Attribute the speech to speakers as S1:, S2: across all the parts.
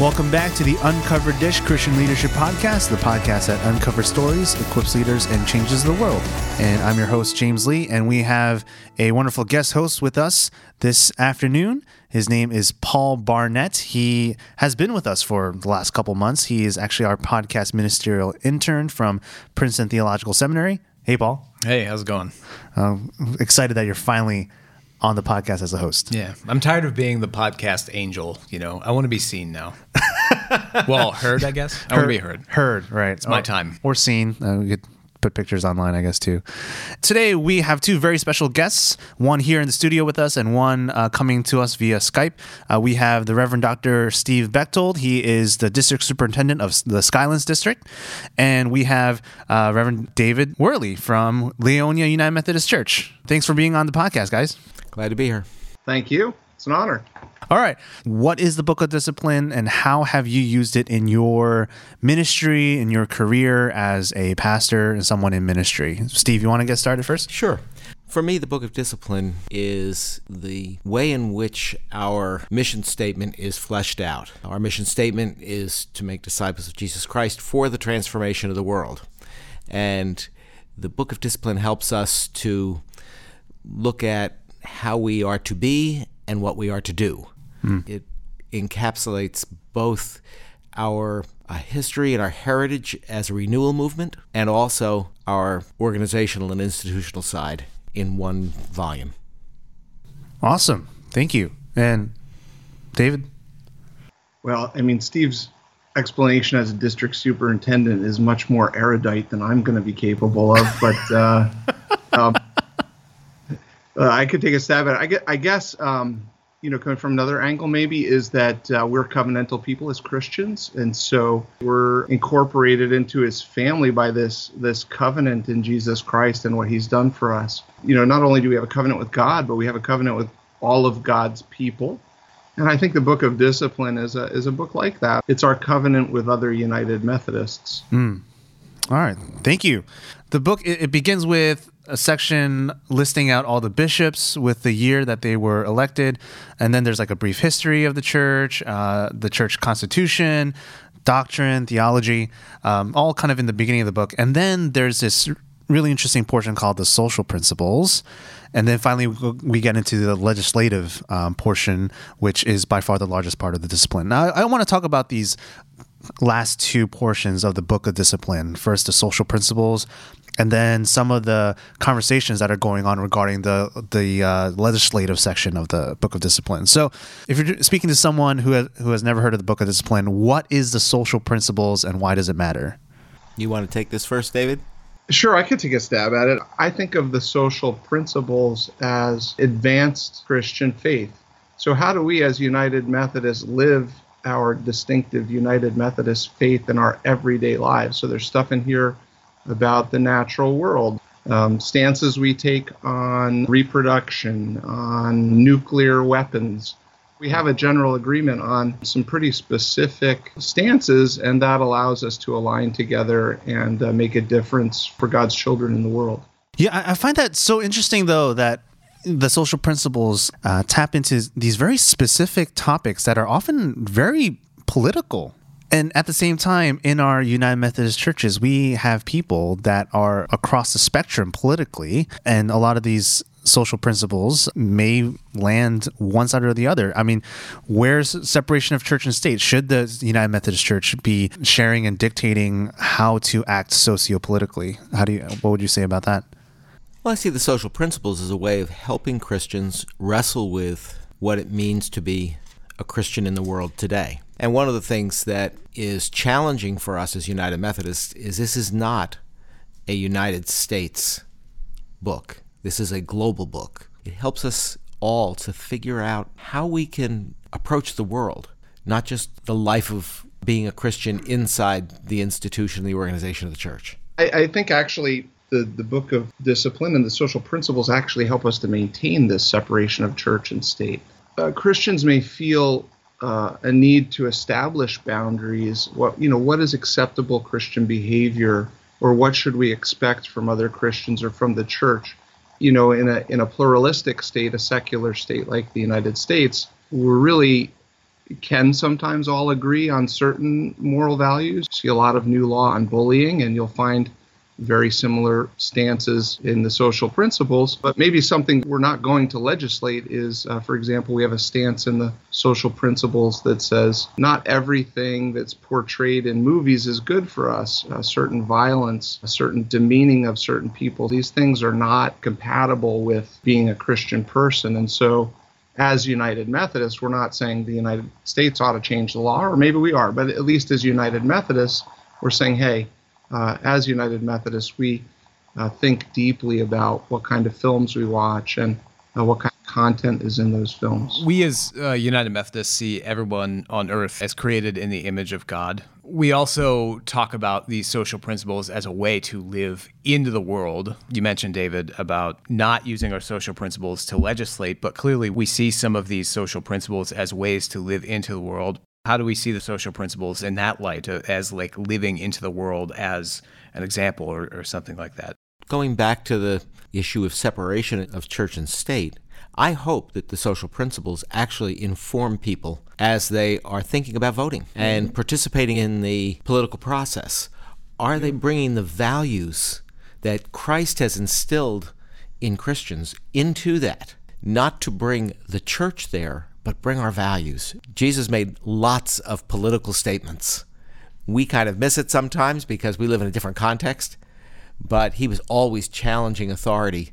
S1: Welcome back to the Uncovered Dish Christian Leadership Podcast, the podcast that uncovers stories, equips leaders, and changes the world. And I'm your host, James Lee, and we have a wonderful guest host with us this afternoon. His name is Paul Barnett. He has been with us for the last couple months. He is actually our podcast ministerial intern from Princeton Theological Seminary. Hey, Paul.
S2: Hey, how's it going?
S1: Um, excited that you're finally on the podcast as a host.
S2: Yeah, I'm tired of being the podcast angel. You know, I want to be seen now. well, heard, I guess. I want to be heard.
S1: Heard, right?
S2: It's my time.
S1: Or seen. Uh, we could put pictures online, I guess, too. Today we have two very special guests. One here in the studio with us, and one uh, coming to us via Skype. Uh, we have the Reverend Dr. Steve Bechtold. He is the district superintendent of the Skylands District, and we have uh, Reverend David Worley from Leonia United Methodist Church. Thanks for being on the podcast, guys.
S3: Glad to be here.
S4: Thank you. It's an honor.
S1: All right. What is the Book of Discipline and how have you used it in your ministry, in your career as a pastor and someone in ministry? Steve, you want to get started first?
S3: Sure. For me, the Book of Discipline is the way in which our mission statement is fleshed out. Our mission statement is to make disciples of Jesus Christ for the transformation of the world. And the Book of Discipline helps us to look at how we are to be and what we are to do. Mm. It encapsulates both our uh, history and our heritage as a renewal movement and also our organizational and institutional side in one volume.
S1: Awesome. Thank you. And David?
S4: Well, I mean, Steve's explanation as a district superintendent is much more erudite than I'm going to be capable of, but uh, um, uh, I could take a stab at it. I, guess, um, you know, coming from another angle, maybe is that uh, we're covenantal people as Christians, and so we're incorporated into His family by this this covenant in Jesus Christ and what He's done for us. You know, not only do we have a covenant with God, but we have a covenant with all of God's people. And I think the Book of Discipline is a is a book like that. It's our covenant with other United Methodists.
S1: Mm. All right, thank you. The book it, it begins with a section listing out all the bishops with the year that they were elected, and then there's like a brief history of the church, uh, the church constitution, doctrine, theology, um, all kind of in the beginning of the book, and then there's this really interesting portion called the social principles. And then finally, we get into the legislative um, portion, which is by far the largest part of the discipline. Now, I, I want to talk about these last two portions of the book of discipline. First, the social principles, and then some of the conversations that are going on regarding the the uh, legislative section of the Book of Discipline. So, if you're speaking to someone who has, who has never heard of the Book of Discipline, what is the social principles and why does it matter?
S3: You want to take this first, David?
S4: Sure, I could take a stab at it. I think of the social principles as advanced Christian faith. So, how do we as United Methodists live our distinctive United Methodist faith in our everyday lives? So, there's stuff in here about the natural world. Um, stances we take on reproduction, on nuclear weapons. We have a general agreement on some pretty specific stances, and that allows us to align together and uh, make a difference for God's children in the world.
S1: Yeah, I find that so interesting, though, that the social principles uh, tap into these very specific topics that are often very political and at the same time, in our United Methodist churches, we have people that are across the spectrum politically, and a lot of these social principles may land one side or the other. I mean, where's separation of church and state? Should the United Methodist Church be sharing and dictating how to act sociopolitically? How do you? What would you say about that?
S3: Well, I see the social principles as a way of helping Christians wrestle with what it means to be a Christian in the world today. And one of the things that is challenging for us as United Methodists is this is not a United States book. This is a global book. It helps us all to figure out how we can approach the world, not just the life of being a Christian inside the institution, the organization of the church.
S4: I, I think actually the, the book of discipline and the social principles actually help us to maintain this separation of church and state. Uh, Christians may feel uh, a need to establish boundaries. What you know, what is acceptable Christian behavior, or what should we expect from other Christians or from the church? You know, in a in a pluralistic state, a secular state like the United States, we're really can sometimes all agree on certain moral values. See a lot of new law on bullying, and you'll find very similar stances in the social principles. But maybe something we're not going to legislate is, uh, for example, we have a stance in the social principles that says not everything that's portrayed in movies is good for us. A certain violence, a certain demeaning of certain people, these things are not compatible with being a Christian person. And so, as United Methodists, we're not saying the United States ought to change the law, or maybe we are, but at least as United Methodists, we're saying, hey, uh, as United Methodists, we uh, think deeply about what kind of films we watch and uh, what kind of content is in those films.
S2: We, as uh, United Methodists, see everyone on earth as created in the image of God. We also talk about these social principles as a way to live into the world. You mentioned, David, about not using our social principles to legislate, but clearly we see some of these social principles as ways to live into the world. How do we see the social principles in that light uh, as like living into the world as an example or, or something like that?
S3: Going back to the issue of separation of church and state, I hope that the social principles actually inform people as they are thinking about voting and participating in the political process. Are they bringing the values that Christ has instilled in Christians into that? Not to bring the church there, but bring our values. Jesus made lots of political statements. We kind of miss it sometimes because we live in a different context, but he was always challenging authority,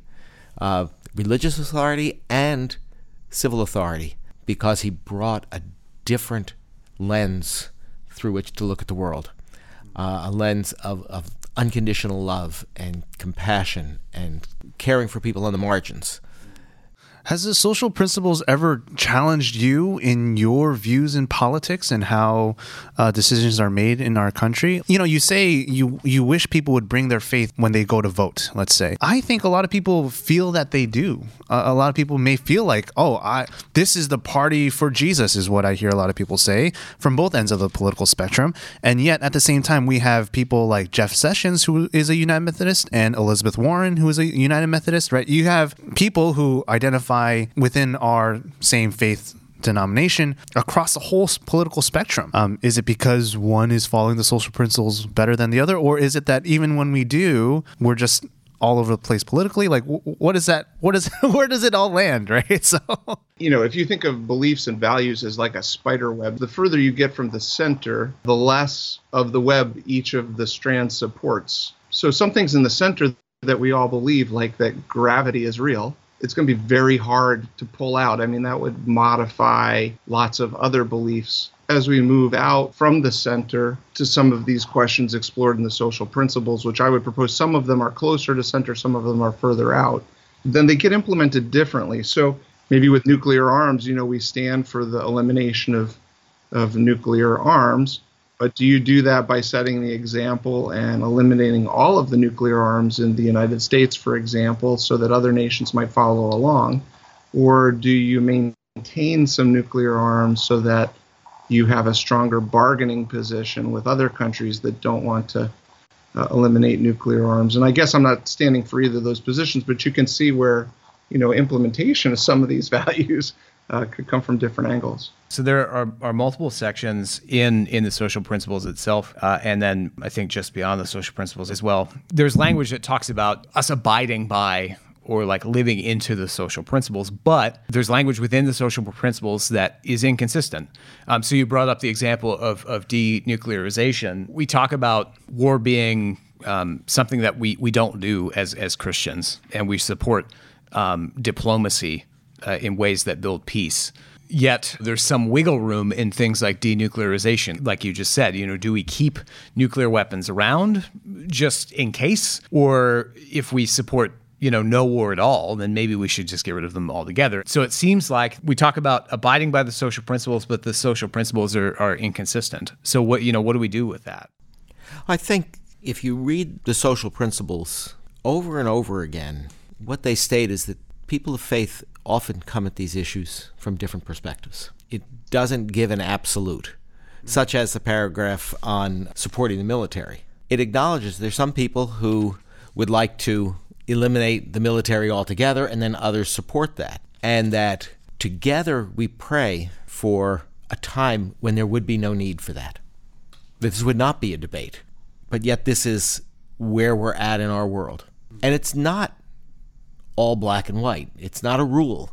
S3: uh, religious authority and civil authority, because he brought a different lens through which to look at the world uh, a lens of, of unconditional love and compassion and caring for people on the margins.
S1: Has the social principles ever challenged you in your views in politics and how uh, decisions are made in our country? You know, you say you you wish people would bring their faith when they go to vote. Let's say. I think a lot of people feel that they do. Uh, a lot of people may feel like, oh, I this is the party for Jesus, is what I hear a lot of people say from both ends of the political spectrum. And yet, at the same time, we have people like Jeff Sessions, who is a United Methodist, and Elizabeth Warren, who is a United Methodist. Right? You have people who identify within our same faith denomination across the whole political spectrum. Um, is it because one is following the social principles better than the other, or is it that even when we do, we're just all over the place politically? Like, what is that? What is where does it all land, right? So,
S4: you know, if you think of beliefs and values as like a spider web, the further you get from the center, the less of the web each of the strands supports. So, some things in the center that we all believe, like that gravity is real, it's going to be very hard to pull out. I mean, that would modify lots of other beliefs as we move out from the center to some of these questions explored in the social principles, which I would propose some of them are closer to center, some of them are further out. Then they get implemented differently. So maybe with nuclear arms, you know, we stand for the elimination of of nuclear arms, but do you do that by setting the example and eliminating all of the nuclear arms in the United States, for example, so that other nations might follow along? Or do you maintain some nuclear arms so that you have a stronger bargaining position with other countries that don't want to uh, eliminate nuclear arms? And I guess I'm not standing for either of those positions, but you can see where you know implementation of some of these values uh, could come from different angles.
S2: So there are, are multiple sections in in the social principles itself, uh, and then I think just beyond the social principles as well. There's language that talks about us abiding by or like living into the social principles, but there's language within the social principles that is inconsistent. Um, so you brought up the example of, of denuclearization. We talk about war being um, something that we, we don't do as, as Christians, and we support um, diplomacy uh, in ways that build peace. Yet there's some wiggle room in things like denuclearization. Like you just said, you know, do we keep nuclear weapons around just in case? Or if we support you know, no war at all, then maybe we should just get rid of them altogether. So it seems like we talk about abiding by the social principles, but the social principles are, are inconsistent. So what, you know, what do we do with that?
S3: I think if you read the social principles over and over again, what they state is that people of faith often come at these issues from different perspectives. It doesn't give an absolute, such as the paragraph on supporting the military. It acknowledges there's some people who would like to eliminate the military altogether, and then others support that. And that together we pray for a time when there would be no need for that. This would not be a debate. But yet, this is where we're at in our world. And it's not all black and white, it's not a rule.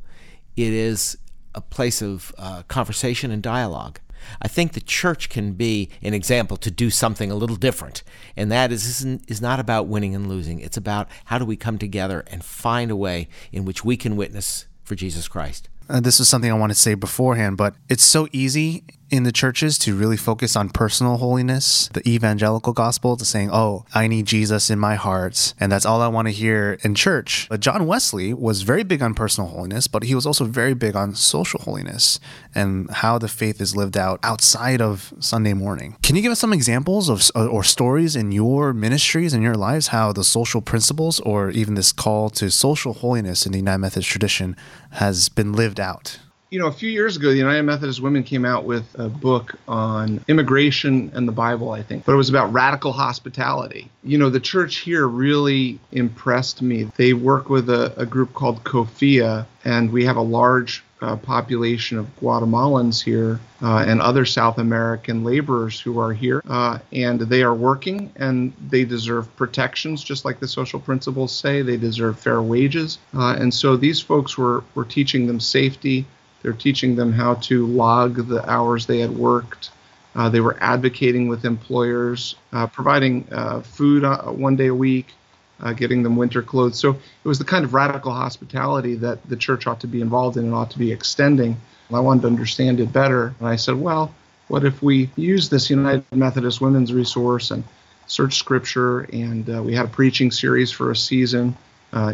S3: It is a place of uh, conversation and dialogue. I think the church can be an example to do something a little different. And that is, is not about winning and losing. It's about how do we come together and find a way in which we can witness for Jesus Christ.
S1: Uh, this was something I wanted to say beforehand, but it's so easy in the churches to really focus on personal holiness, the evangelical gospel, to saying, oh, I need Jesus in my heart, and that's all I want to hear in church. But John Wesley was very big on personal holiness, but he was also very big on social holiness and how the faith is lived out outside of Sunday morning. Can you give us some examples of or stories in your ministries and your lives how the social principles or even this call to social holiness in the United Methodist tradition has been lived out?
S4: You know, a few years ago, the United Methodist Women came out with a book on immigration and the Bible, I think, but it was about radical hospitality. You know, the church here really impressed me. They work with a, a group called COFIA, and we have a large uh, population of Guatemalans here uh, and other South American laborers who are here, uh, and they are working and they deserve protections, just like the social principles say. They deserve fair wages, uh, and so these folks were were teaching them safety they're teaching them how to log the hours they had worked. Uh, they were advocating with employers, uh, providing uh, food uh, one day a week, uh, getting them winter clothes. So it was the kind of radical hospitality that the church ought to be involved in and ought to be extending. And I wanted to understand it better. And I said, well, what if we use this United Methodist Women's Resource and search scripture? And uh, we had a preaching series for a season.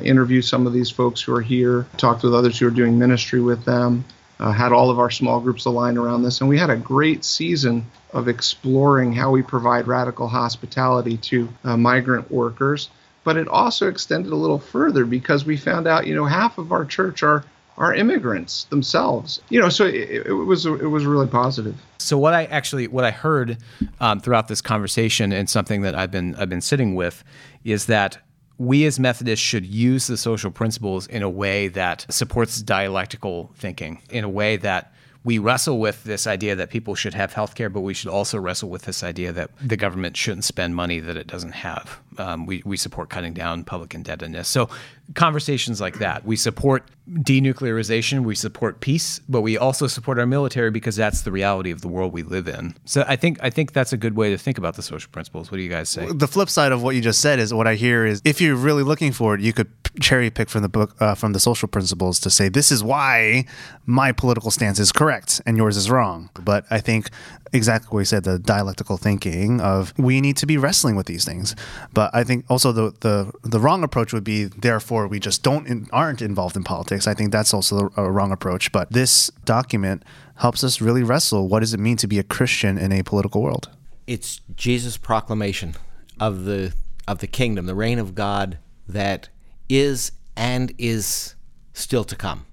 S4: interview some of these folks who are here, talked with others who are doing ministry with them, uh, had all of our small groups aligned around this, and we had a great season of exploring how we provide radical hospitality to uh, migrant workers. But it also extended a little further because we found out, you know, half of our church are are immigrants themselves. You know, so it, it was it was really positive.
S2: So what I actually what I heard um, throughout this conversation and something that I've been I've been sitting with is that we as Methodists should use the social principles in a way that supports dialectical thinking, in a way that we wrestle with this idea that people should have health care, but we should also wrestle with this idea that the government shouldn't spend money that it doesn't have. Um, we, we support cutting down public indebtedness. So, conversations like that. We support denuclearization, we support peace, but we also support our military because that's the reality of the world we live in. So, I think, I think that's a good way to think about the social principles. What do you guys say?
S1: The flip side of what you just said is what I hear is if you're really looking for it, you could cherry pick from the book, uh, from the social principles to say, this is why my political stance is correct and yours is wrong. But I think exactly what you said, the dialectical thinking of we need to be wrestling with these things. But I think also the the, the wrong approach would be therefore we just don't in, aren't involved in politics. I think that's also a wrong approach. But this document helps us really wrestle what does it mean to be a Christian in a political world.
S3: It's Jesus' proclamation of the of the kingdom, the reign of God that is and is still to come.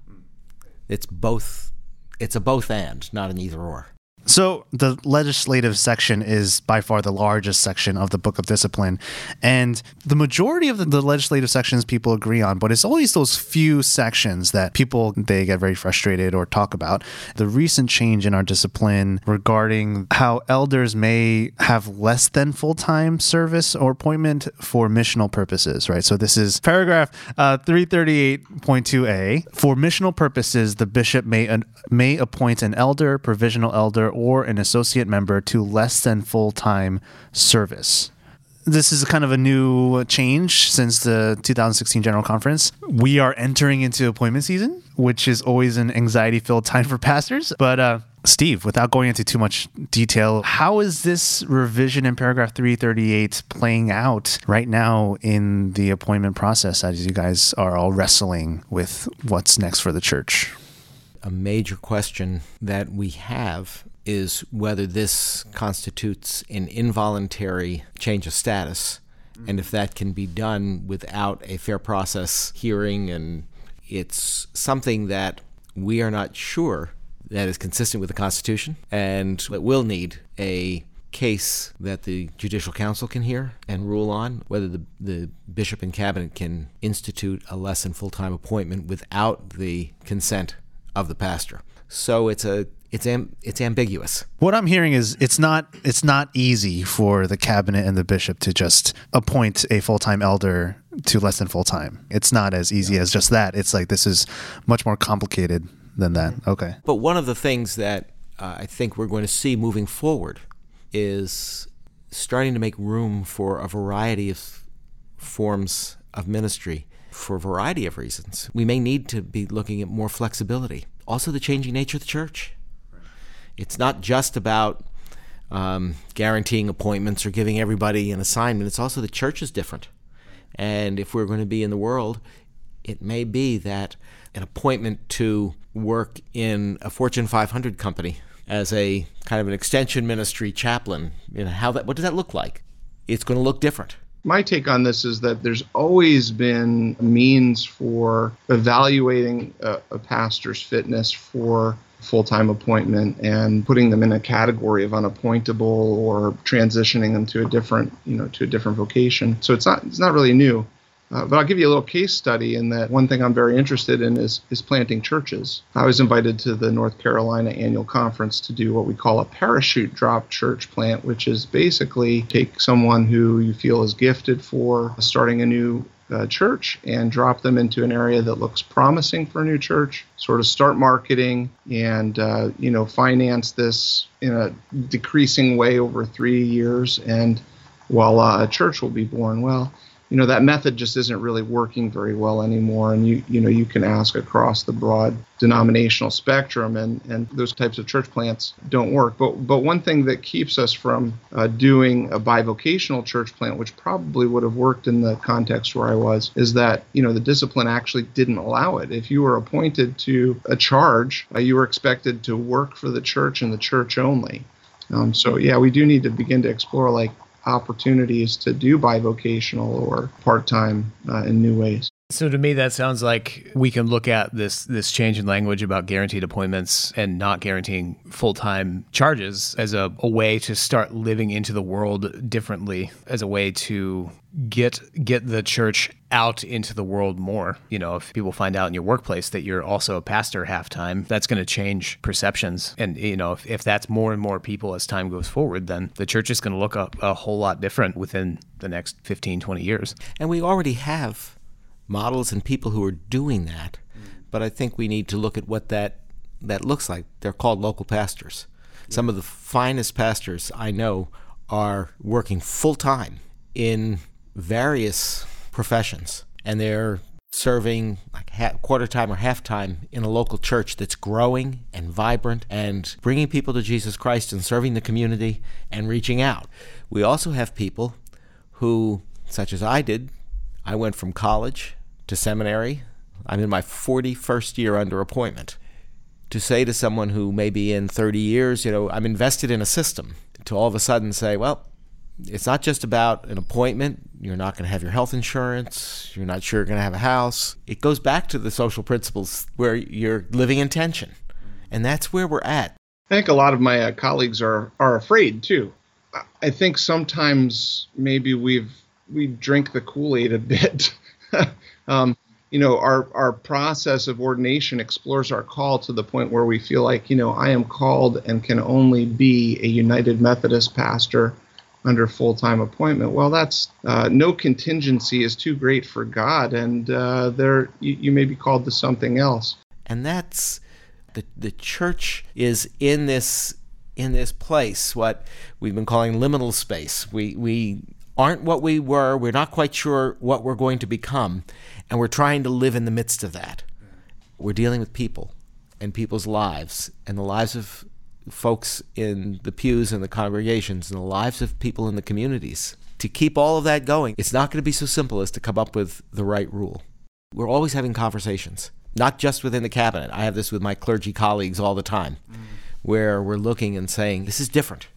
S3: It's both it's a both and, not an either or.
S1: So, the legislative section is by far the largest section of the Book of Discipline. And the majority of the, the, legislative sections people agree on, but it's always those few sections that people they get very frustrated or talk about. The recent change in our discipline regarding how elders may have less than full time service or appointment for missional purposes, right? So, this is paragraph uh, 338.2a. For missional purposes, the bishop may, uh, may appoint an elder, provisional elder, or an associate member to less than full time service. This is kind of a new change since the 2016 General Conference. We are entering into appointment season, which is always an anxiety filled time for pastors. But, uh, Steve, without going into too much detail, how is this revision in paragraph 338 playing out right now in the appointment process as you guys are all wrestling with what's next for the church?
S3: A major question that we have is whether this constitutes an involuntary change of status. And if that can be done without a fair process hearing and it's something that we are not sure that is consistent with the constitution and it will need a case that the judicial council can hear and rule on whether the, the bishop and cabinet can institute a less than full-time appointment without the consent of the pastor. So it's a it's am- it's ambiguous.
S1: What I'm hearing is it's not it's not easy for the cabinet and the bishop to just appoint a full time elder to less than full time. It's not as easy as just that. It's like this is much more complicated than that. Okay.
S3: But one of the things that uh, I think we're going to see moving forward is starting to make room for a variety of forms of ministry for a variety of reasons. We may need to be looking at more flexibility. Also, the changing nature of the church. It's not just about um, guaranteeing appointments or giving everybody an assignment, it's also the church is different. And if we're going to be in the world, it may be that an appointment to work in a Fortune 500 company as a kind of an extension ministry chaplain, you know, how that what does that look like? It's going to look different.
S4: My take on this is that there's always been means for evaluating a, a pastor's fitness for full-time appointment and putting them in a category of unappointable or transitioning them to a different, you know, to a different vocation. So it's not it's not really new. Uh, but I'll give you a little case study in that one thing I'm very interested in is, is planting churches. I was invited to the North Carolina annual conference to do what we call a parachute drop church plant, which is basically take someone who you feel is gifted for starting a new uh, church and drop them into an area that looks promising for a new church, sort of start marketing and, uh, you know, finance this in a decreasing way over three years. And uh, a church will be born, well, you know that method just isn't really working very well anymore. And you you know you can ask across the broad denominational spectrum and and those types of church plants don't work. But but one thing that keeps us from uh, doing a bivocational church plant which probably would have worked in the context where I was is that you know the discipline actually didn't allow it. If you were appointed to a charge uh, you were expected to work for the church and the church only. Um, so yeah we do need to begin to explore like opportunities to do bivocational or part time uh, in new ways.
S2: So to me, that sounds like we can look at this this change in language about guaranteed appointments and not guaranteeing full time charges as a, a way to start living into the world differently, as a way to get get the church out into the world more. You know, if people find out in your workplace that you're also a pastor half time, that's going to change perceptions. And you know, if, if that's more and more people as time goes forward, then the church is going to look a, a whole lot different within the next 15, 20 years.
S3: And we already have models and people who are doing that. Mm. But I think we need to look at what that that looks like. They're called local pastors. Some of the finest pastors I know are working full time in various professions, and they're serving like ha- quarter time or half time in a local church that's growing and vibrant and bringing people to Jesus Christ and serving the community and reaching out. We also have people who, such as I did, I went from college to seminary. I'm in my 41st year under appointment. To say to someone who may be in 30 years, you know, I'm invested in a system, to all of a sudden say, well, it's not just about an appointment. You're not going to have your health insurance. You're not sure you're going to have a house. It goes back to the social principles where you're living in tension. And that's where we're at.
S4: I think a lot of my uh, colleagues are, are afraid too. I think sometimes maybe we've we drink the Kool Aid a bit. um, you know, our our process of ordination explores our call to the point where we feel like, you know, I am called and can only be a United Methodist pastor under full time appointment. Well, that's uh, no contingency is too great for God, and uh, there you, you may be called to something else.
S3: And that's the the church is in this in this place what we've been calling liminal space. We we aren't what we were. We're not quite sure what we're going to become, and we're trying to live in the midst of that. We're dealing with people and people's lives and the lives of folks in the pews and the congregations and the lives of people in the communities. To keep all of that going, it's not going to be so simple as to come up with the right rule. We're always having conversations, not just within the cabinet. I have this with my clergy colleagues all the time, mm. where we're looking and saying, this is different.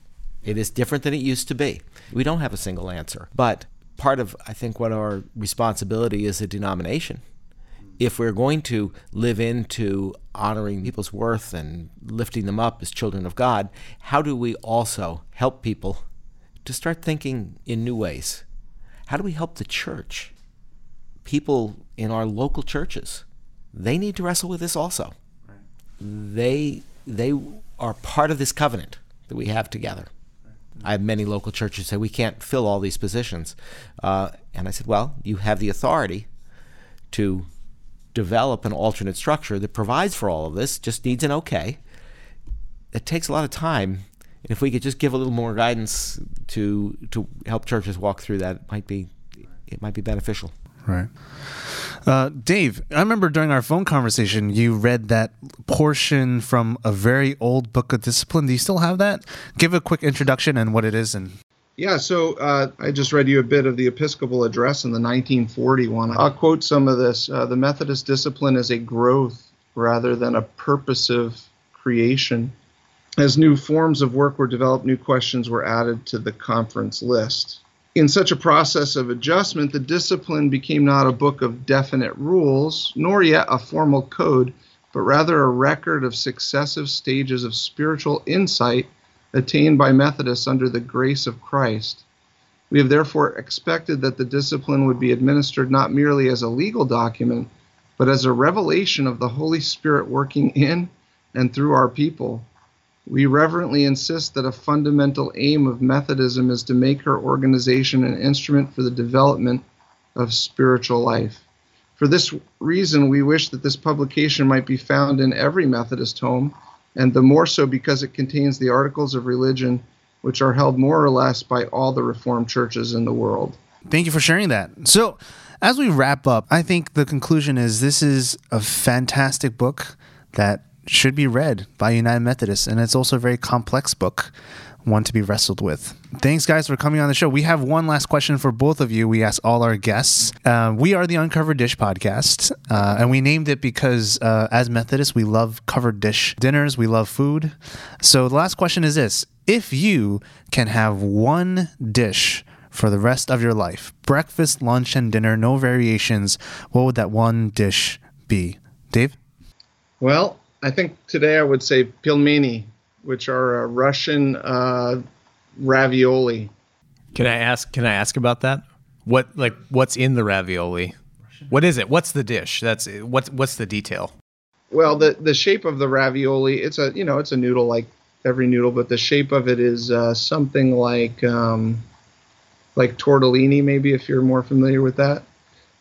S3: It is different than it used to be. We don't have a single answer. But part of, I think, what our responsibility is a denomination if we're going to live into honoring people's worth and lifting them up as children of God, how do we also help people to start thinking in new ways? How do we help the church? People in our local churches, they need to wrestle with this also. Right. They they are part of this covenant that we have together. I have many local churches say we can't fill all these positions. Uh, and I said, well, you have the authority to develop an alternate structure that provides for all of this, just needs an okay. It takes a lot of time. And if we could just give a little more guidance to to help churches walk through that, it might be it might be beneficial.
S1: Right. Uh, Dave, I remember during our phone conversation, you read that portion from a very old book of discipline. Do you still have that? Give a quick introduction and what it is. And
S4: yeah, so uh, I just read you a bit of the Episcopal Address in the 1941. I'll quote some of this. Uh, the Methodist discipline is a growth rather than a purposive creation. As new forms of work were developed, new questions were added to the conference list in such a process of adjustment, the discipline became not a book of definite rules, nor yet a formal code, but rather a record of successive stages of spiritual insight attained by Methodists under the grace of Christ. We have therefore expected that the discipline would be administered not merely as a legal document, but as a revelation of the Holy Spirit working in and through our people we reverently insist that a fundamental aim of Methodism is to make our organization an instrument for the development of spiritual life. For this reason, we wish that this publication might be found in every Methodist home, and the more so because it contains the articles of religion which are held more or less by all the Reformed churches in the world.
S1: Thank you for sharing that. So, as we wrap up, I think the conclusion is this is a fantastic book that should be read by United Methodists, and it's also a very complex book, one to be wrestled with. Thanks, guys, for coming on the show. We have one last question for both of you. We ask all our guests. Uh, we are the Uncovered Dish podcast, uh, and we named it because uh, as Methodists, we love covered dish dinners, we love food. So the last question is this If you can have one dish, for the rest of your life. Breakfast, lunch, and dinner, no variations. What would that one dish be? Dave?
S4: Well, I think today I would say pelmeni, which are a Russian uh, ravioli.
S2: Can I ask? Can I ask about that? What like what's in the ravioli? What is it? What's the dish? That's what's what's the detail?
S4: Well, the the shape of the ravioli, it's a you know it's a noodle like every noodle, but the shape of it is uh, something like um, like tortellini, maybe if you're more familiar with that.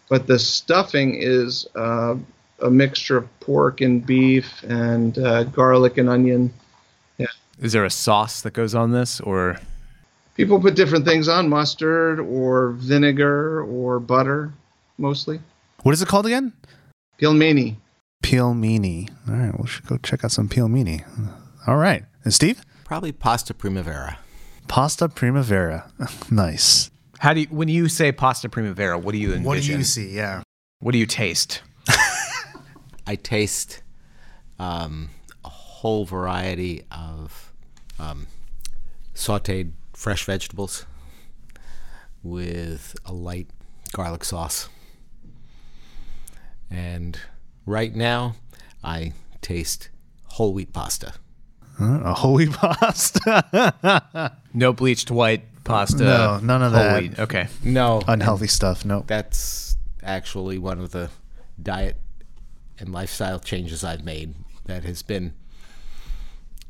S4: But the stuffing is uh, a mixture of pork and beef and uh, garlic and onion. Yeah.
S2: Is there a sauce that goes on this, or
S4: people put different things on mustard or vinegar or butter, mostly.
S1: What is it called again?
S4: Pelmeni.
S1: Pelmeni. All right, we should go check out some pelmeni. All right, and Steve?
S3: Probably pasta primavera.
S1: Pasta primavera. nice.
S2: How do you, when you say pasta primavera? What do you envision?
S1: What do you see? Yeah.
S2: What do you taste?
S3: I taste um, a whole variety of um, sauteed fresh vegetables with a light garlic sauce. And right now, I taste whole wheat pasta.
S1: Uh, a whole wheat pasta.
S2: no bleached white pasta.
S1: No, none of that.
S2: Wheat. Okay.
S3: No.
S1: Unhealthy stuff. No.
S3: That's actually one of the diet and lifestyle changes I've made that has been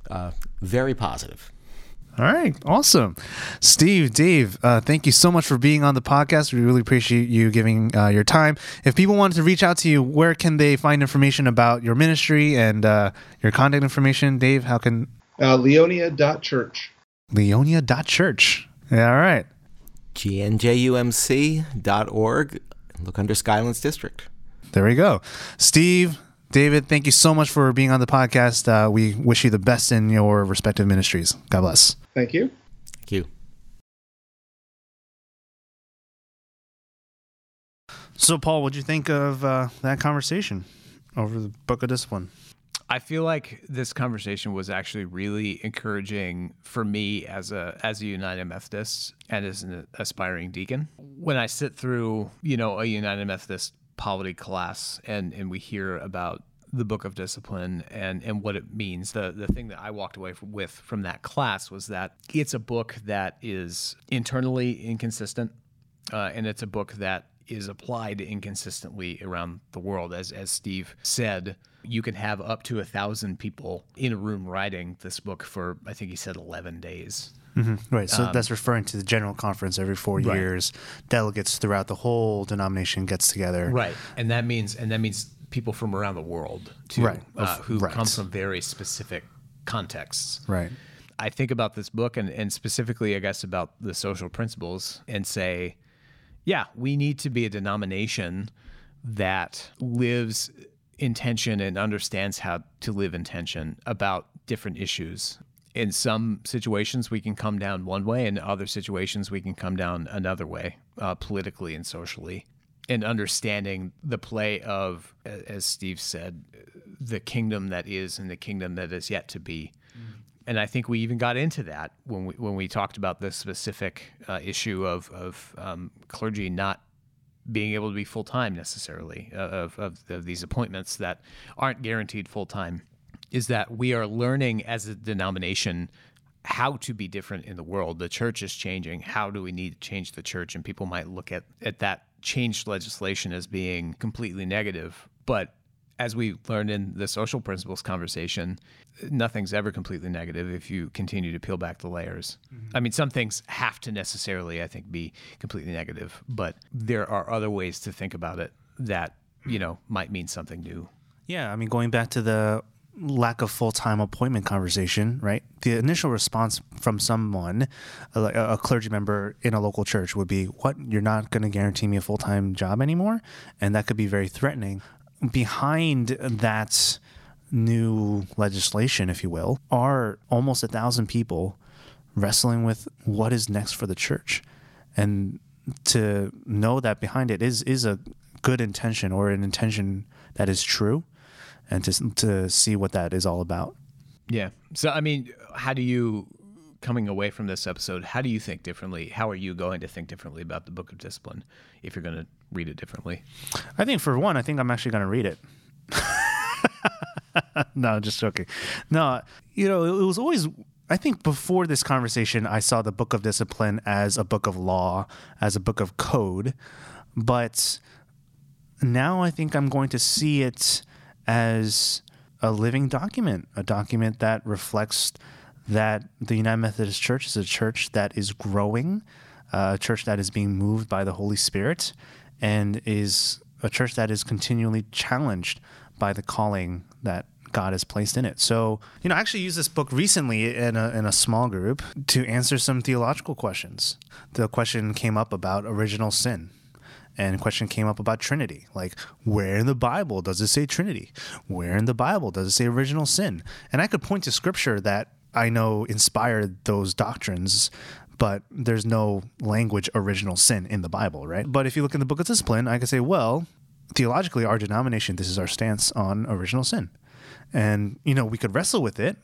S3: uh, very positive.
S1: All right, awesome. Steve, Dave, uh, thank you so much for being on the podcast. We really appreciate you giving uh, your time. If people wanted to reach out to you, where can they find information about your ministry and uh, your contact information? Dave, how can.
S4: Uh, Leonia.church.
S1: Leonia.church. Yeah, all right.
S3: gnjumc.org. Look under Skylands District.
S1: There we go. Steve, David, thank you so much for being on the podcast. Uh, we wish you the best in your respective ministries. God bless.
S4: Thank you.
S3: Thank you.
S1: So, Paul, what'd you think of uh, that conversation over the Book of Discipline?
S2: I feel like this conversation was actually really encouraging for me as a as a United Methodist and as an aspiring deacon. When I sit through, you know, a United Methodist polity class and and we hear about the book of discipline and and what it means the the thing that i walked away with from that class was that it's a book that is internally inconsistent uh, and it's a book that is applied inconsistently around the world. As as Steve said, you can have up to a thousand people in a room writing this book for I think he said eleven days.
S1: Right. So that's referring to the general conference every four
S2: Um, Right.
S1: years. Delegates throughout the whole denomination gets together.
S2: Right, and that means and that means people from around the world too,
S1: Right.
S2: uh, who
S1: right.
S2: come from very specific contexts.
S1: Right.
S2: I think about this book and, and specifically, I guess, about the social principles and say, yeah, we need to be a denomination that lives in tension and understands how to live intention about different issues. In some situations, we can come down one way, in other situations, we can come down another way, uh, politically and socially. And understanding the play of, as Steve said, the kingdom that is and the kingdom that is yet to be and I think we even got into that when we when we talked about the specific uh, issue of of um, clergy not being able to be full time necessarily uh, of, of of these appointments that aren't guaranteed full time. Is that we are learning as a denomination how to be different in the world. The church is changing. How do we need to change the church? And people might look at at that changed legislation as being completely negative, but as we learned in the social principles conversation, nothing's ever completely negative if you continue to peel back the layers. Mm-hmm. I mean, some things have to necessarily, I think, be completely negative, but there are other ways to think about it that, you know, might mean something new.
S1: Yeah, I mean, going back to the lack of full time appointment conversation, right? The initial response from someone, a, a clergy member in a local church, would be, What? You're not going to guarantee me a full time job anymore? And that could be very threatening. Behind that new legislation, if you will, are almost a thousand people wrestling with what is next for the church. And to know that behind it is is a good intention or an intention that is true and to to see what that is all about.
S2: Yeah. So, I mean, how do you, coming away from this episode, how do you think differently? How are you going to think differently about the Book of Discipline if you're going to read it differently?
S1: I think for one, I think I'm actually going to read it. no, just joking. No, you know, it was always. I think before this conversation, I saw the Book of Discipline as a book of law, as a book of code, but now I think I'm going to see it as a living document, a document that reflects that the United Methodist Church is a church that is growing, uh, a church that is being moved by the Holy Spirit, and is a church that is continually challenged by the calling that God has placed in it. So, you know, I actually used this book recently in a, in a small group to answer some theological questions. The question came up about original sin and question came up about Trinity. Like, where in the Bible does it say Trinity? Where in the Bible does it say original sin? And I could point to scripture that I know inspired those doctrines, but there's no language original sin in the Bible, right? But if you look in the book of discipline, I could say, well, theologically, our denomination, this is our stance on original sin. And, you know, we could wrestle with it.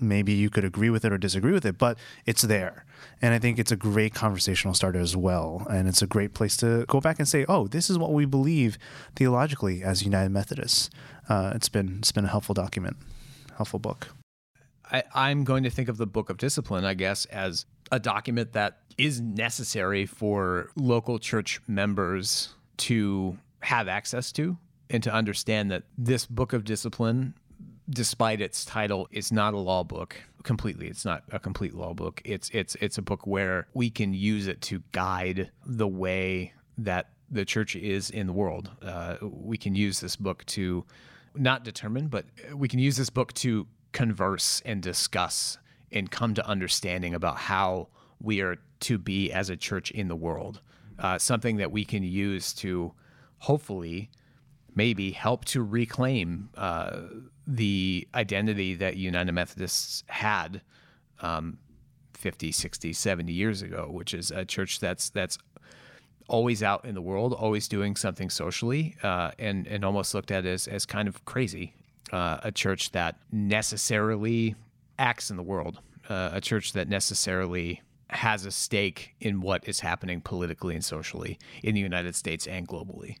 S1: Maybe you could agree with it or disagree with it, but it's there. And I think it's a great conversational starter as well. And it's a great place to go back and say, oh, this is what we believe theologically as United Methodists. Uh, it's been it's been a helpful document, helpful book.
S2: I, I'm going to think of the Book of Discipline, I guess, as a document that is necessary for local church members to have access to and to understand that this Book of Discipline, despite its title, is not a law book completely. It's not a complete law book. It's it's it's a book where we can use it to guide the way that the church is in the world. Uh, we can use this book to not determine, but we can use this book to converse and discuss and come to understanding about how we are to be as a church in the world. Uh, something that we can use to hopefully maybe help to reclaim uh, the identity that United Methodists had um, 50, 60, 70 years ago, which is a church that's that's always out in the world, always doing something socially, uh, and and almost looked at as as kind of crazy. Uh, a church that necessarily acts in the world, uh, a church that necessarily has a stake in what is happening politically and socially in the United States and globally.